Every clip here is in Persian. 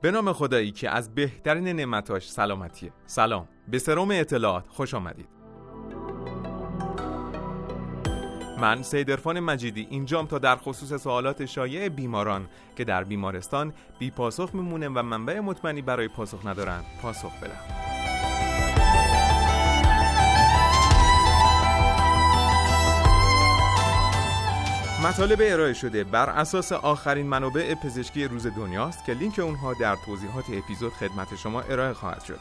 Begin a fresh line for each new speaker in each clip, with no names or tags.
به نام خدایی که از بهترین نعمتاش سلامتیه. سلام. به سروم اطلاعات خوش آمدید. من سیدرفان مجیدی اینجام تا در خصوص سوالات شایع بیماران که در بیمارستان بی پاسخ میمونه و منبع مطمئنی برای پاسخ ندارن پاسخ بدم. مطالب ارائه شده بر اساس آخرین منابع پزشکی روز دنیاست که لینک اونها در توضیحات اپیزود خدمت شما ارائه خواهد شد.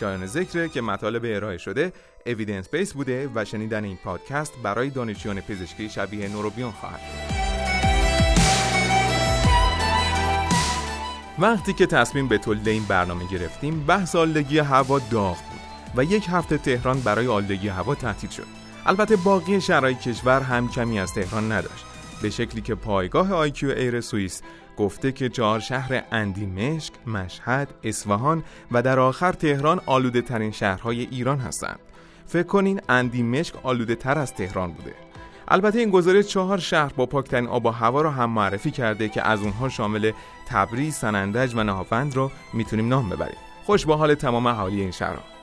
شایان ذکره که مطالب ارائه شده اویدنس بیس بوده و شنیدن این پادکست برای دانشجویان پزشکی شبیه نوروبیون خواهد وقتی که تصمیم به تولید این برنامه گرفتیم بحث آلودگی هوا داغ بود و یک هفته تهران برای آلودگی هوا تعطیل شد. البته باقی شهرهای کشور هم کمی از تهران نداشت. به شکلی که پایگاه IQAir سوئیس گفته که چهار شهر اندیمشک، مشهد، اصفهان و در آخر تهران آلوده ترین شهرهای ایران هستند. فکر کنین اندیمشک آلوده تر از تهران بوده. البته این گزارش چهار شهر با پاکترین آب و هوا را هم معرفی کرده که از اونها شامل تبریز، سنندج و نهاوند رو می‌تونیم نام ببریم. خوش به حال تمام اهالی این شهرها.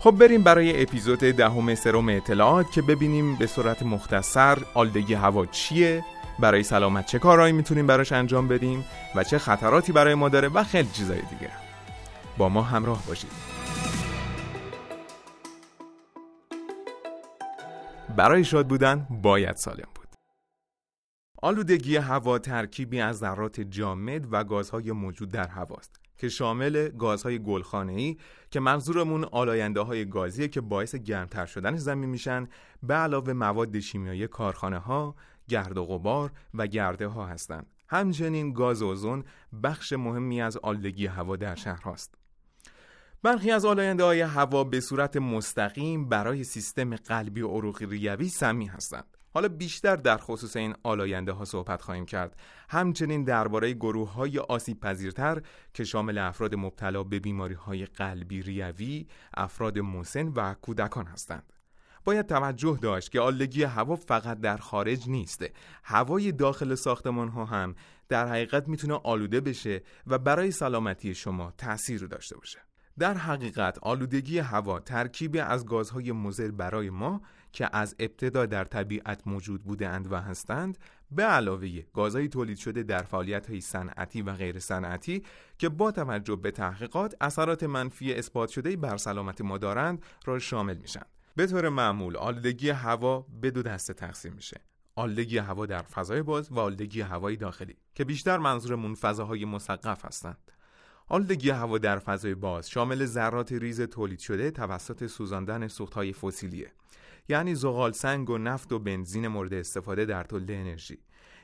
خب بریم برای اپیزود دهم سروم اطلاعات که ببینیم به صورت مختصر آلودگی هوا چیه برای سلامت چه کارهایی می‌تونیم براش انجام بدیم و چه خطراتی برای ما داره و خیلی چیزای دیگه. با ما همراه باشید. برای شاد بودن باید سالم بود. آلودگی هوا ترکیبی از ذرات جامد و گازهای موجود در هواست. که شامل گازهای گلخانه‌ای که منظورمون آلاینده های گازیه که باعث گرمتر شدن زمین میشن به علاوه مواد شیمیایی کارخانه ها، گرد و غبار و گرده ها هستند. همچنین گاز اوزون بخش مهمی از آلودگی هوا در شهر هاست. برخی از آلاینده های هوا به صورت مستقیم برای سیستم قلبی و عروقی ریوی سمی هستند. حالا بیشتر در خصوص این آلاینده ها صحبت خواهیم کرد. همچنین درباره گروه های آسیب پذیرتر که شامل افراد مبتلا به بیماری های قلبی ریوی افراد مسن و کودکان هستند. باید توجه داشت که آلودگی هوا فقط در خارج نیسته هوای داخل ساختمان ها هم در حقیقت می‌تونه آلوده بشه و برای سلامتی شما تاثیر داشته باشه. در حقیقت آلودگی هوا ترکیبی از گازهای مضر برای ما که از ابتدا در طبیعت موجود بوده اند و هستند به علاوه گازهای تولید شده در فعالیت های صنعتی و غیر صنعتی که با توجه به تحقیقات اثرات منفی اثبات شده بر سلامت ما دارند را شامل میشن به طور معمول آلودگی هوا به دو دسته تقسیم میشه. آلودگی هوا در فضای باز و آلودگی هوایی داخلی که بیشتر منظورمون فضاهای مسقف هستند. آلودگی هوا در فضای باز شامل ذرات ریز تولید شده توسط سوزاندن سوختهای فسیلیه. یعنی زغال سنگ و نفت و بنزین مورد استفاده در تولید انرژی.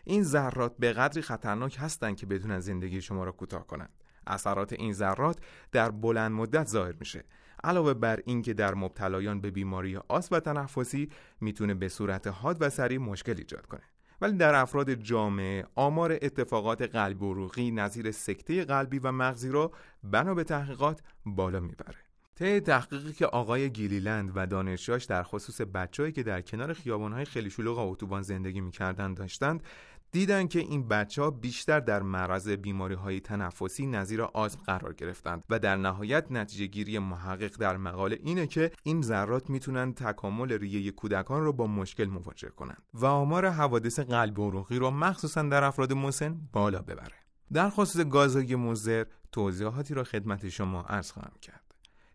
این ذرات به قدری خطرناک هستند که بدون زندگی شما را کوتاه کنند. اثرات این ذرات در بلند مدت ظاهر میشه. علاوه بر اینکه در مبتلایان به بیماری آس و تنفسی می‌تونه به صورت حاد و سریع مشکل ایجاد کنه. ولی در افراد جامعه آمار اتفاقات قلب و روغی نظیر سکته قلبی و مغزی را بنا به تحقیقات بالا می‌بره. طی تحقیقی که آقای گیلیلند و دانشجوهاش در خصوص بچههایی که در کنار خیابانهای خیلی شلوغ اتوبان زندگی می‌کردند داشتند دیدن که این بچه ها بیشتر در معرض بیماری های تنفسی نظیر آسم قرار گرفتند و در نهایت نتیجه گیری محقق در مقاله اینه که این ذرات می‌تونن تکامل ریه کودکان رو با مشکل مواجه کنند و آمار حوادث قلب و عروقی رو مخصوصا در افراد مسن بالا ببره. در خصوص گازهای مضر توضیحاتی را خدمت شما عرض خواهم کرد.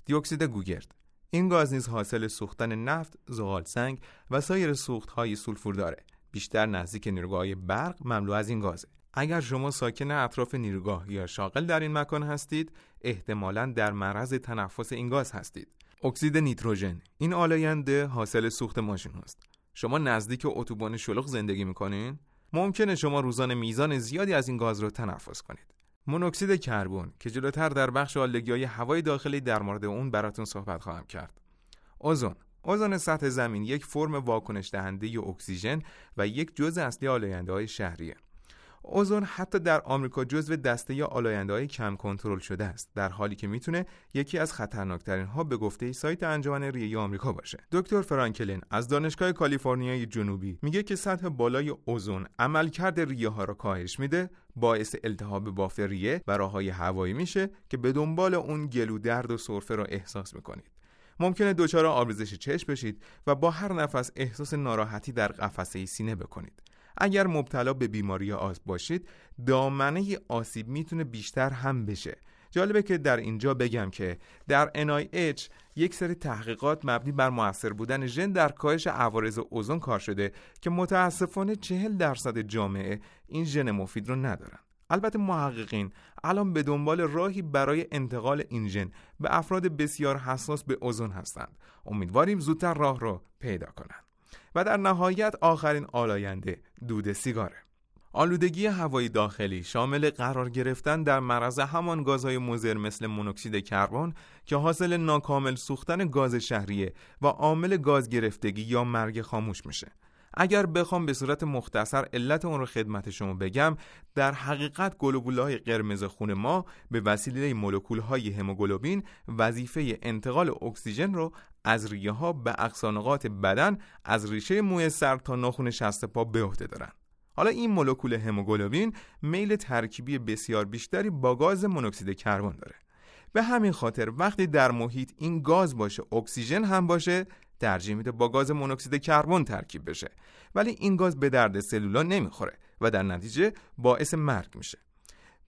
دیوکسید گوگرد این گاز نیز حاصل سوختن نفت، زغال سنگ و سایر سوختهای سولفور داره. بیشتر نزدیک نیروگاه برق مملو از این گازه. اگر شما ساکن اطراف نیروگاه یا شاغل در این مکان هستید، احتمالا در معرض تنفس این گاز هستید. اکسید نیتروژن این آلاینده حاصل سوخت ماشین هست. شما نزدیک اتوبان شلوغ زندگی می‌کنین؟ ممکنه شما روزانه میزان زیادی از این گاز رو تنفس کنید. مونوکسید کربن که جلوتر در بخش آلودگی های هوای داخلی در مورد اون براتون صحبت خواهم کرد. اوزون اوزون سطح زمین یک فرم واکنش دهنده اکسیژن و یک جزء اصلی آلاینده های شهریه. اوزون حتی در آمریکا جزو دسته آلاینده های کم کنترل شده است در حالی که می‌تونه یکی از خطرناکترین ها به گفته سایت انجمن ریه آمریکا باشه. دکتر فرانکلین از دانشگاه کالیفرنیای جنوبی میگه که سطح بالای اوزون عملکرد ریه ها را کاهش میده باعث التهاب بافت ریه و راههای هوایی میشه که به دنبال اون گلو درد و سرفه را احساس می‌کنید. ممکنه دچار آبریزش چشم بشید و با هر نفس احساس ناراحتی در قفسه سینه بکنید. اگر مبتلا به بیماری آسم باشید دامنه آسیب می‌تونه بیشتر هم بشه. جالبه که در اینجا بگم که در NIH یک سری تحقیقات مبنی بر موثر بودن ژن در کاهش عوارض اوزون کار شده که متاسفانه چهل درصد جامعه این ژن مفید رو ندارن. البته محققین الان به دنبال راهی برای انتقال این ژن به افراد بسیار حساس به اوزون هستند. امیدواریم زودتر راه رو پیدا کنند. و در نهایت آخرین آلاینده دود سیگاره. آلودگی هوایی داخلی شامل قرار گرفتن در معرض همان گازهای مضر مثل مونوکسید کربن که حاصل ناکامل سوختن گاز شهریه و عامل گاز گرفتگی یا مرگ خاموش میشه. اگر بخوام به صورت مختصر علت اون رو خدمت شما بگم در حقیقت های قرمز خون ما به وسیله های هموگلوبین وظیفه انتقال اکسیژن رو از ریه ها به اقصانقات بدن از ریشه موی سر تا ناخن شست پا به عهده دارن. حالا این مولکول هموگلوبین میل ترکیبی بسیار بیشتری با گاز مونوکسید کربن داره. به همین خاطر وقتی در محیط این گاز باشه اکسیژن هم باشه ترجیح میده با گاز مونوکسید کربن ترکیب بشه. ولی این گاز به درد سلولا نمی‌خوره و در نتیجه باعث مرگ میشه.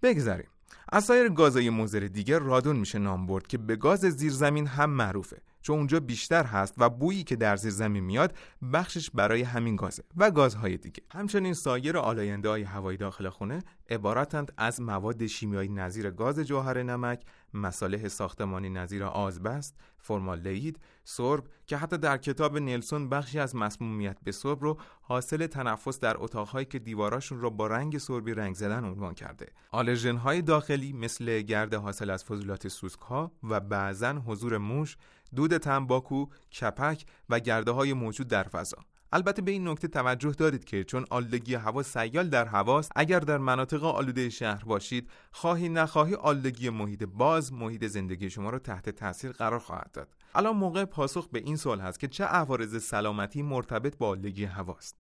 بگذاریم. از سایر گازهای مضر دیگه رادون میشه نام برد که به گاز زیرزمین هم معروفه. چون اونجا بیشتر هست و بویی که در زیر زمین میاد بخشش برای همین گازه و گازهای دیگه. همچنین سایر آلاینده های هوایی داخل خونه عبارتند از مواد شیمیایی نظیر گاز جوهر نمک مصالح ساختمانی نظیر آزبست فرمالدهید سرب که حتی در کتاب نلسون بخشی از مسمومیت به سرب رو حاصل تنفس در اتاقهایی که دیواراشون رو با رنگ سربی رنگ زدن عنوان کرده. آلرژن های داخلی مثل گرد حاصل از فضولات سوسک و بعضا حضور موش دود تنباکو، کپک و گرده های موجود در فضا. البته به این نکته توجه دارید که چون آلودگی هوا سیال در هواست اگر در مناطق آلوده شهر باشید خواهی نخواهی آلودگی محیط باز محیط زندگی شما را تحت تاثیر قرار خواهد داد. الان موقع پاسخ به این سوال هست که چه عوارض سلامتی مرتبط با آلودگی هواست؟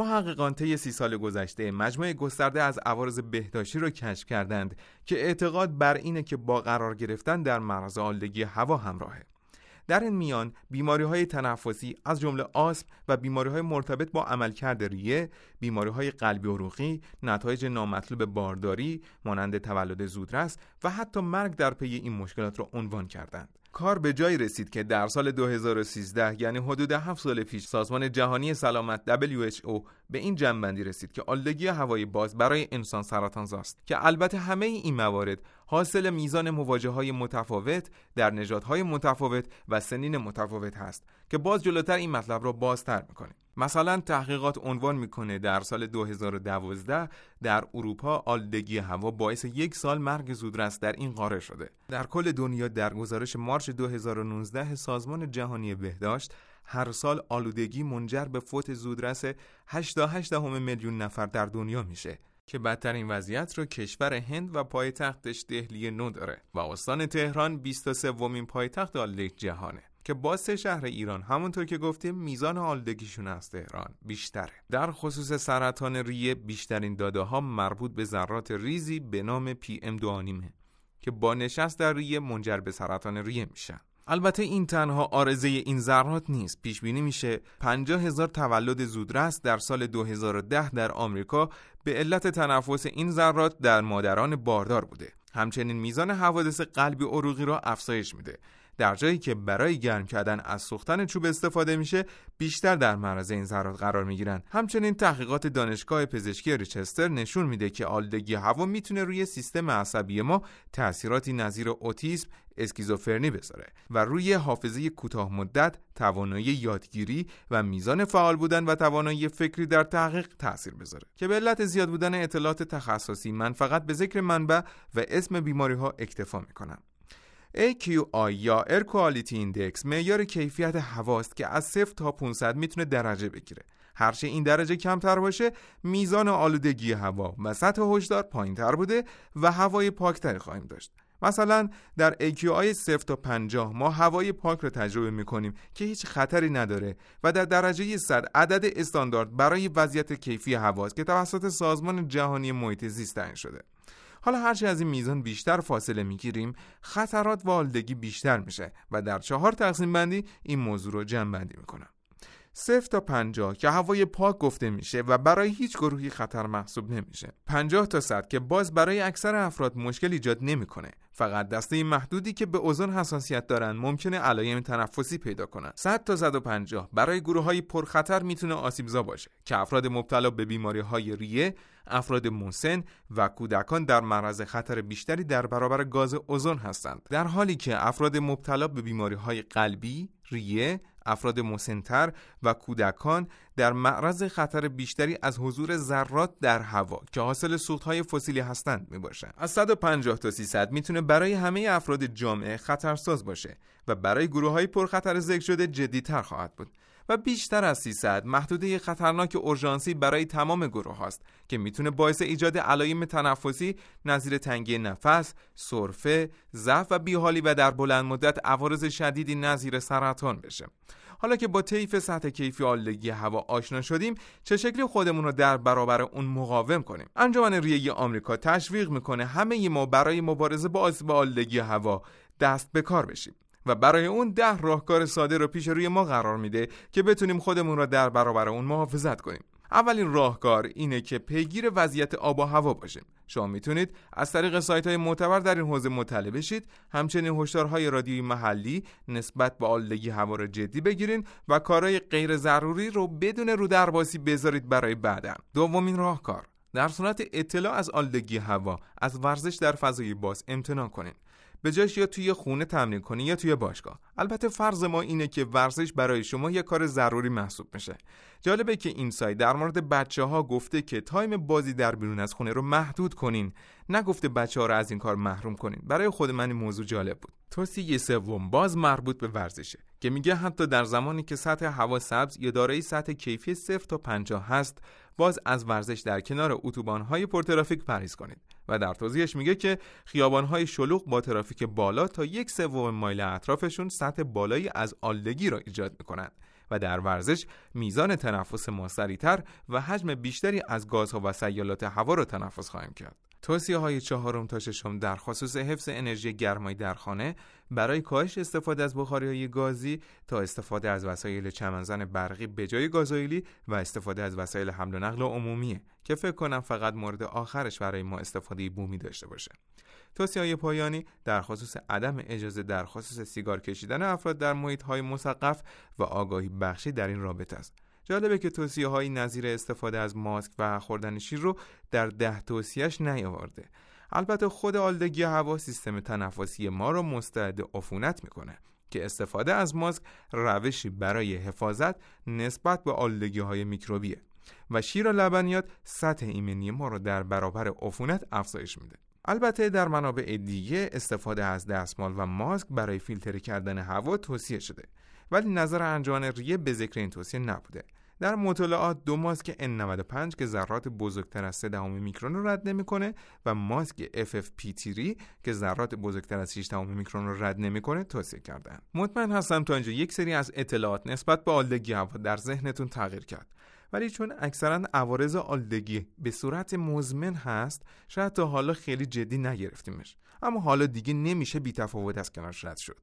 محققان طی سی سال گذشته مجموعه گسترده از عوارض بهداشتی را کشف کردند که اعتقاد بر اینه که با قرار گرفتن در معرض آلودگی هوا همراهه در این میان بیماری های تنفسی از جمله آسم و بیماری های مرتبط با عملکرد ریه، بیماری های قلبی عروقی، نتایج نامطلوب بارداری مانند تولد زودرس و حتی مرگ در پی این مشکلات را عنوان کردند. کار به جایی رسید که در سال 2013 یعنی حدود 7 سال پیش سازمان جهانی سلامت WHO به این جنبندی رسید که آلودگی هوای باز برای انسان سرطانزاست که البته همه این موارد حاصل میزان مواجه های متفاوت در نژادهای متفاوت و سنین متفاوت هست که باز جلوتر این مطلب را بازتر می‌کنه مثلا تحقیقات عنوان می‌کنه در سال 2012 در اروپا آلودگی هوا باعث یک سال مرگ زودرس در این قاره شده. در کل دنیا در گزارش مارچ 2019 سازمان جهانی بهداشت هر سال آلودگی منجر به فوت زودرس 8.8 میلیون نفر در دنیا میشه که بدترین وضعیت رو کشور هند و پایتختش دهلی نو داره و استان تهران 23 ومین پایتخت آلودگی جهانه. که با سه شهر ایران همونطور که گفتیم میزان آلودگیشون از تهران بیشتره. در خصوص سرطان ریه بیشترین داده ها مربوط به ذرات ریزی به نام پی ام دو که با نشست در ریه منجر به سرطان ریه میشن. البته این تنها آرزه این ذرات نیست. پیش بینی میشه 50 هزار تولد زودرس در سال 2010 در آمریکا به علت تنفس این ذرات در مادران باردار بوده. همچنین میزان حوادث قلبی عروقی را افزایش میده. در جایی که برای گرم کردن از سوختن چوب استفاده میشه بیشتر در معرض این ذرات قرار می‌گیرن. همچنین تحقیقات دانشگاه پزشکی ریچستر نشون میده که آلودگی هوا می‌تونه روی سیستم عصبی ما تاثیراتی نظیر اوتیسم اسکیزوفرنی بذاره و روی حافظه کوتاه مدت توانایی یادگیری و میزان فعال بودن و توانایی فکری در تحقیق تاثیر بذاره. که به علت زیاد بودن اطلاعات تخصصی من فقط به ذکر منبع و اسم بیماری ها اکتفا می‌کنم. AQI یا Air Quality Index معیار کیفیت هواست که از 0 تا 500 می‌تونه درجه بگیره. هرچه این درجه کمتر باشه میزان آلودگی هوا و سطح هشدار پایین تر بوده و هوای پاکتری خواهیم داشت. مثلا در AQI 0 تا 50 ما هوای پاک رو تجربه می‌کنیم که هیچ خطری نداره و در درجه 100 عدد استاندارد برای وضعیت کیفی هواست که توسط سازمان جهانی محیط زیست تعیین شده. حالا هرچی از این میزان بیشتر فاصله می‌گیریم خطرات و آلودگی بیشتر میشه و در چهار تقسیم بندی این موضوع رو جمع بندی می‌کنم. صفر تا 50 که هوای پاک گفته میشه و برای هیچ گروهی خطر محسوب نمیشه. 50 تا 100 که باز برای اکثر افراد مشکل ایجاد نمی‌کنه. فقط دسته محدودی که به اوزون حساسیت دارن ممکنه علایم تنفسی پیدا کنن. 100 تا 150 برای گروه های پرخطر می‌تونه آسیبزا باشه که افراد مبتلا به بیماری های ریه افراد مسن و کودکان در معرض خطر بیشتری در برابر گاز اوزون هستند. در حالی که افراد مبتلا به بیماری های قلبی ریه افراد مسنتر و کودکان در معرض خطر بیشتری از حضور ذرات در هوا که حاصل سوختهای فسیلی هستند می باشند. از 150 تا 300 می‌تونه برای همه افراد جامعه خطرساز باشه و برای گروه های پرخطر ذکر شده جدیتر خواهد بود. و بیشتر از 300 محدوده خطرناک اورژانسی برای تمام گروه هاست که می‌تونه باعث ایجاد علایم تنفسی نظیر تنگی نفس، سرفه، ضعف و بیحالی و در بلند مدت عوارض شدیدی نظیر سرطان بشه. حالا که با طیف سطح کیفی آلودگی هوا آشنا شدیم چه شکلی خودمون رو در برابر اون مقاوم کنیم انجمن ریه آمریکا تشویق می‌کنه همه ما برای مبارزه با آسیب آلودگی هوا دست به کار بشیم و برای اون ده راهکار ساده رو پیش روی ما قرار میده که بتونیم خودمون را در برابر اون محافظت کنیم. اولین راهکار اینه که پیگیر وضعیت آب و هوا باشیم. شما می‌تونید از طریق سایت های معتبر در این حوزه مطلع بشید همچنین هشدارهای رادیویی محلی نسبت به آلودگی هوا را جدی بگیرین و کارهای غیر ضروری رو بدون رو درباسی بذارید برای بعدن دومین راهکار در صورت اطلاع از آلودگی هوا از ورزش در فضای باز امتناع کنید به جاش یا توی خونه تمرین کنی یا توی باشگاه. البته فرض ما اینه که ورزش برای شما یه کار ضروری محسوب میشه. جالبه که این سایت در مورد بچه ها گفته که تایم بازی در بیرون از خونه رو محدود کنین. نگفته بچه ها رو از این کار محروم کنین. برای خود من این موضوع جالب بود. توصیه سوم باز مربوط به ورزشه که میگه حتی در زمانی که سطح هوا سبز یا دارای سطح کیفی 0 تا 50 هست باز از ورزش در کنار اتوبان‌های پرترافیک پرهیز کنید. و در توضیحش میگه که خیابان‌های شلوغ با ترافیک بالا تا یک سوم مایل اطرافشون سطح بالایی از آلودگی را ایجاد می‌کنند و در ورزش میزان تنفس ما و حجم بیشتری از گازها و سیالات هوا را تنفس خواهیم کرد. توصیه های چهارم تا ششم در خصوص حفظ انرژی گرمایی در خانه برای کاهش استفاده از بخاری های گازی تا استفاده از وسایل چمنزن برقی به جای گازوئیلی و استفاده از وسایل حمل و نقل عمومیه که فکر کنم فقط مورد آخرش برای ما استفاده بومی داشته باشه. توصیه های پایانی در خصوص عدم اجازه در خصوص سیگار کشیدن افراد در محیط های مسقف و آگاهی بخشی در این رابطه است. جالبه که توصیه های نظیر استفاده از ماسک و خوردن شیر رو در ده توصیهش نیاورده. البته خود آلدگی هوا سیستم تنفسی ما رو مستعد عفونت می‌کنه که استفاده از ماسک روشی برای حفاظت نسبت به آلودگی های میکروبیه و شیر و لبنیات سطح ایمنی ما رو در برابر عفونت افزایش میده. البته در منابع دیگه استفاده از دستمال و ماسک برای فیلتر کردن هوا توصیه شده ولی نظر انجمن ریه به ذکر این توصیه نبوده. در مطالعات دو ماسک N95 که ذرات بزرگتر از 3 میکرون رو رد نمی‌کنه و ماسک FFP3 که ذرات بزرگتر از 6 میکرون رو رد نمی‌کنه توصیه کردن. مطمئن هستم تا اینجا یک سری از اطلاعات نسبت به آلودگی هوا در ذهنتون تغییر کرد. ولی چون اکثرا عوارض آلودگی به صورت مزمن هست شاید تا حالا خیلی جدی نگرفتیمش اما حالا دیگه نمیشه بیتفاوت از کنارش رد شد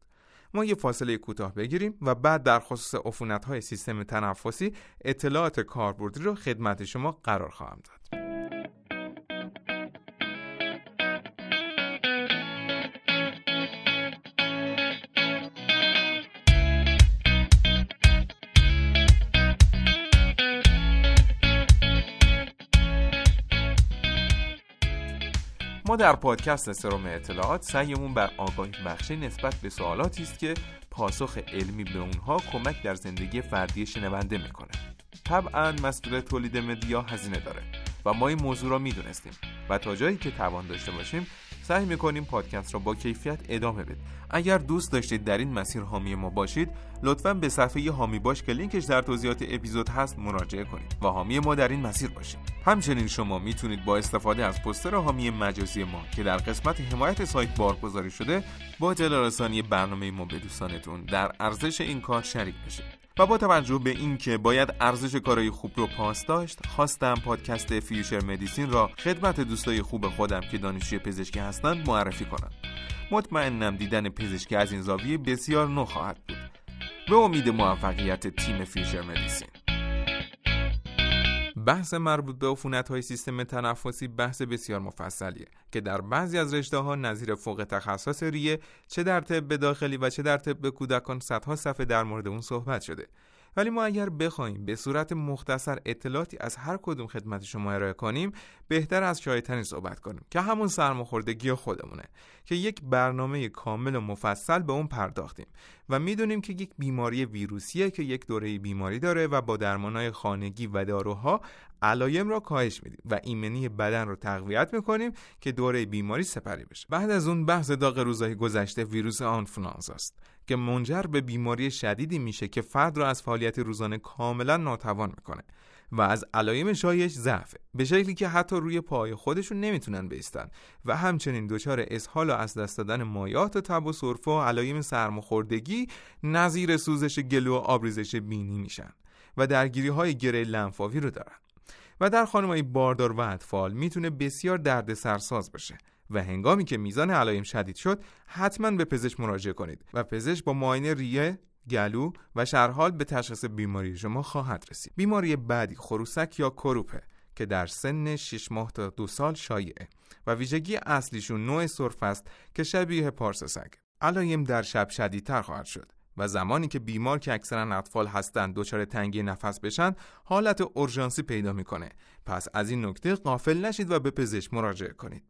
ما یه فاصله کوتاه بگیریم و بعد در خصوص عفونت های سیستم تنفسی اطلاعات کاربردی رو خدمت شما قرار خواهم داد. ما در پادکست سرم اطلاعات سعیمون بر آگاهی بخشی نسبت به سوالاتی است که پاسخ علمی به اونها کمک در زندگی فردی شنونده می‌کنه. طبعا مسئول تولید مدیا هزینه داره و ما این موضوع را می‌دونستیم و تا جایی که توان داشته باشیم سعی می‌کنیم پادکست را با کیفیت ادامه بدیم اگر دوست داشتید در این مسیر حامی ما باشید لطفا به صفحه حامی باش که لینکش در توضیحات اپیزود هست مراجعه کنید و حامی ما در این مسیر باشید. همچنین شما می‌تونید با استفاده از پوستر حامی مجازی ما که در قسمت حمایت سایت بارگذاری شده با اطلاع برنامه ما به دوستانتون در ارزش این کار شریک بشید. و با توجه به اینکه باید ارزش کارهای خوب رو پاس داشت خواستم پادکست Future Medicine را خدمت دوستای خوب خودم که دانشجوی پزشکی هستند معرفی کنم. مطمئنم دیدن پزشکی از این زاویه بسیار نو خواهد بود. به امید موفقیت تیم Future Medicine. بحث مربوط به عفونت های سیستم تنفسی بحث بسیار مفصلیه که در بعضی از رشته ها نظیر فوق تخصص ریه چه در طب داخلی و چه در طب کودکان صدها صفحه در مورد اون صحبت شده. ولی ما اگر بخوایم به صورت مختصر اطلاعاتی از هر کدوم خدمت شما ارائه کنیم بهتر از شایدتنی صحبت کنیم که همون سرماخوردگی خودمونه که یک برنامه کامل و مفصل به اون پرداختیم و می‌دونیم که یک بیماری ویروسیه که یک دوره بیماری داره و با درمانهای خانگی و داروها علایم را کاهش میدیم و ایمنی بدن رو تقویت می‌کنیم که دوره بیماری سپری بشه. بعد از اون بحث داغ روزهای گذشته ویروس آنفولانزا است که منجر به بیماری شدیدی میشه که فرد را از فعالیت روزانه کاملا ناتوان می‌کنه و از علائم شایش ضعفه. به شکلی که حتی روی پای خودشون نمی‌تونن بیستن و همچنین دچار اسهال و از دست دادن مایات و تب و سرفه و علائم سرماخوردگی نظیر سوزش گلو و آبریزش بینی میشن و درگیری های گره لنفاوی رو دارن. و در خانمای باردار و اطفال می‌تونه بسیار درد سرساز باشه. و هنگامی که میزان علائم شدید شد حتما به پزشک مراجعه کنید و پزشک با معاینه ریه گلو و شرحال به تشخیص بیماری شما خواهد رسید. بیماری بعدی خروسک یا کروپه که در سن 6 ماه تا دو سال شایعه و ویژگی اصلیشون نوع سرف است که شبیه پارس سگ علایم در شب شدیدتر خواهد شد و زمانی که بیمار که اکثرا اطفال هستند دچار تنگی نفس بشن حالت اورژانسی پیدا می‌کنه. پس از این نکته غافل نشید و به پزشک مراجعه کنید.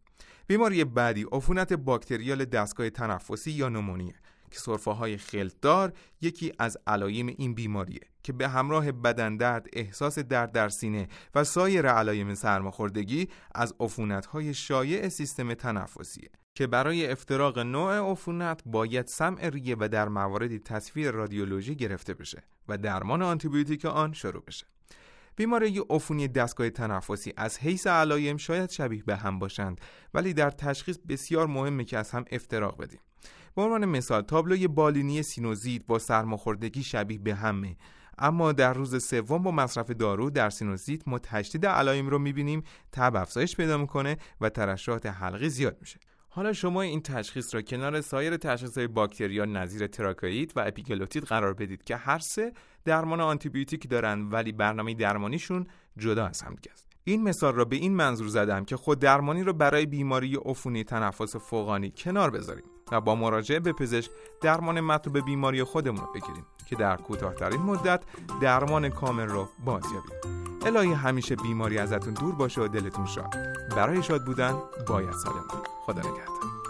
بیماری بعدی عفونت باکتریال دستگاه تنفسی یا نمونیه که سرفه های خلطدار یکی از علایم این بیماریه که به همراه بدن درد، احساس درد در سینه و سایر علایم سرماخوردگی از عفونت های شایع سیستم تنفسیه که برای افتراق نوع عفونت باید سمع ریه و در مواردی تصویر رادیولوژی گرفته بشه و درمان آنتیبیوتیک آن شروع بشه. بیماری عفونی دستگاه تنفسی از حیث علایم شاید شبیه به هم باشند ولی در تشخیص بسیار مهمه که از هم افتراق بدیم. به عنوان مثال تابلوی بالینی سینوزیت با سرماخوردگی شبیه به همه اما در روز سوم با مصرف دارو در سینوزیت ما تشدید علایم رو می‌بینیم تب افزایش پیدا می‌کنه و ترشحات حلقی زیاد میشه حالا شما این تشخیص را کنار سایر تشخیص باکتریال نظیر تراکایید و اپیگلوتید قرار بدید که هر سه درمان آنتیبیوتیک دارن ولی برنامه درمانیشون جدا از هم دیگه است. این مثال را به این منظور زدم که خود درمانی را برای بیماری عفونی تنفس فوقانی کنار بذاریم و با مراجعه به پزشک درمان مطلوب بیماری خودمون رو بگیریم. که در کوتاهترین مدت درمان کامل رو بازیابیم. الهی همیشه بیماری ازتون دور باشه و دلتون شاد. برای شاد بودن باید سالم خدا نگهدار.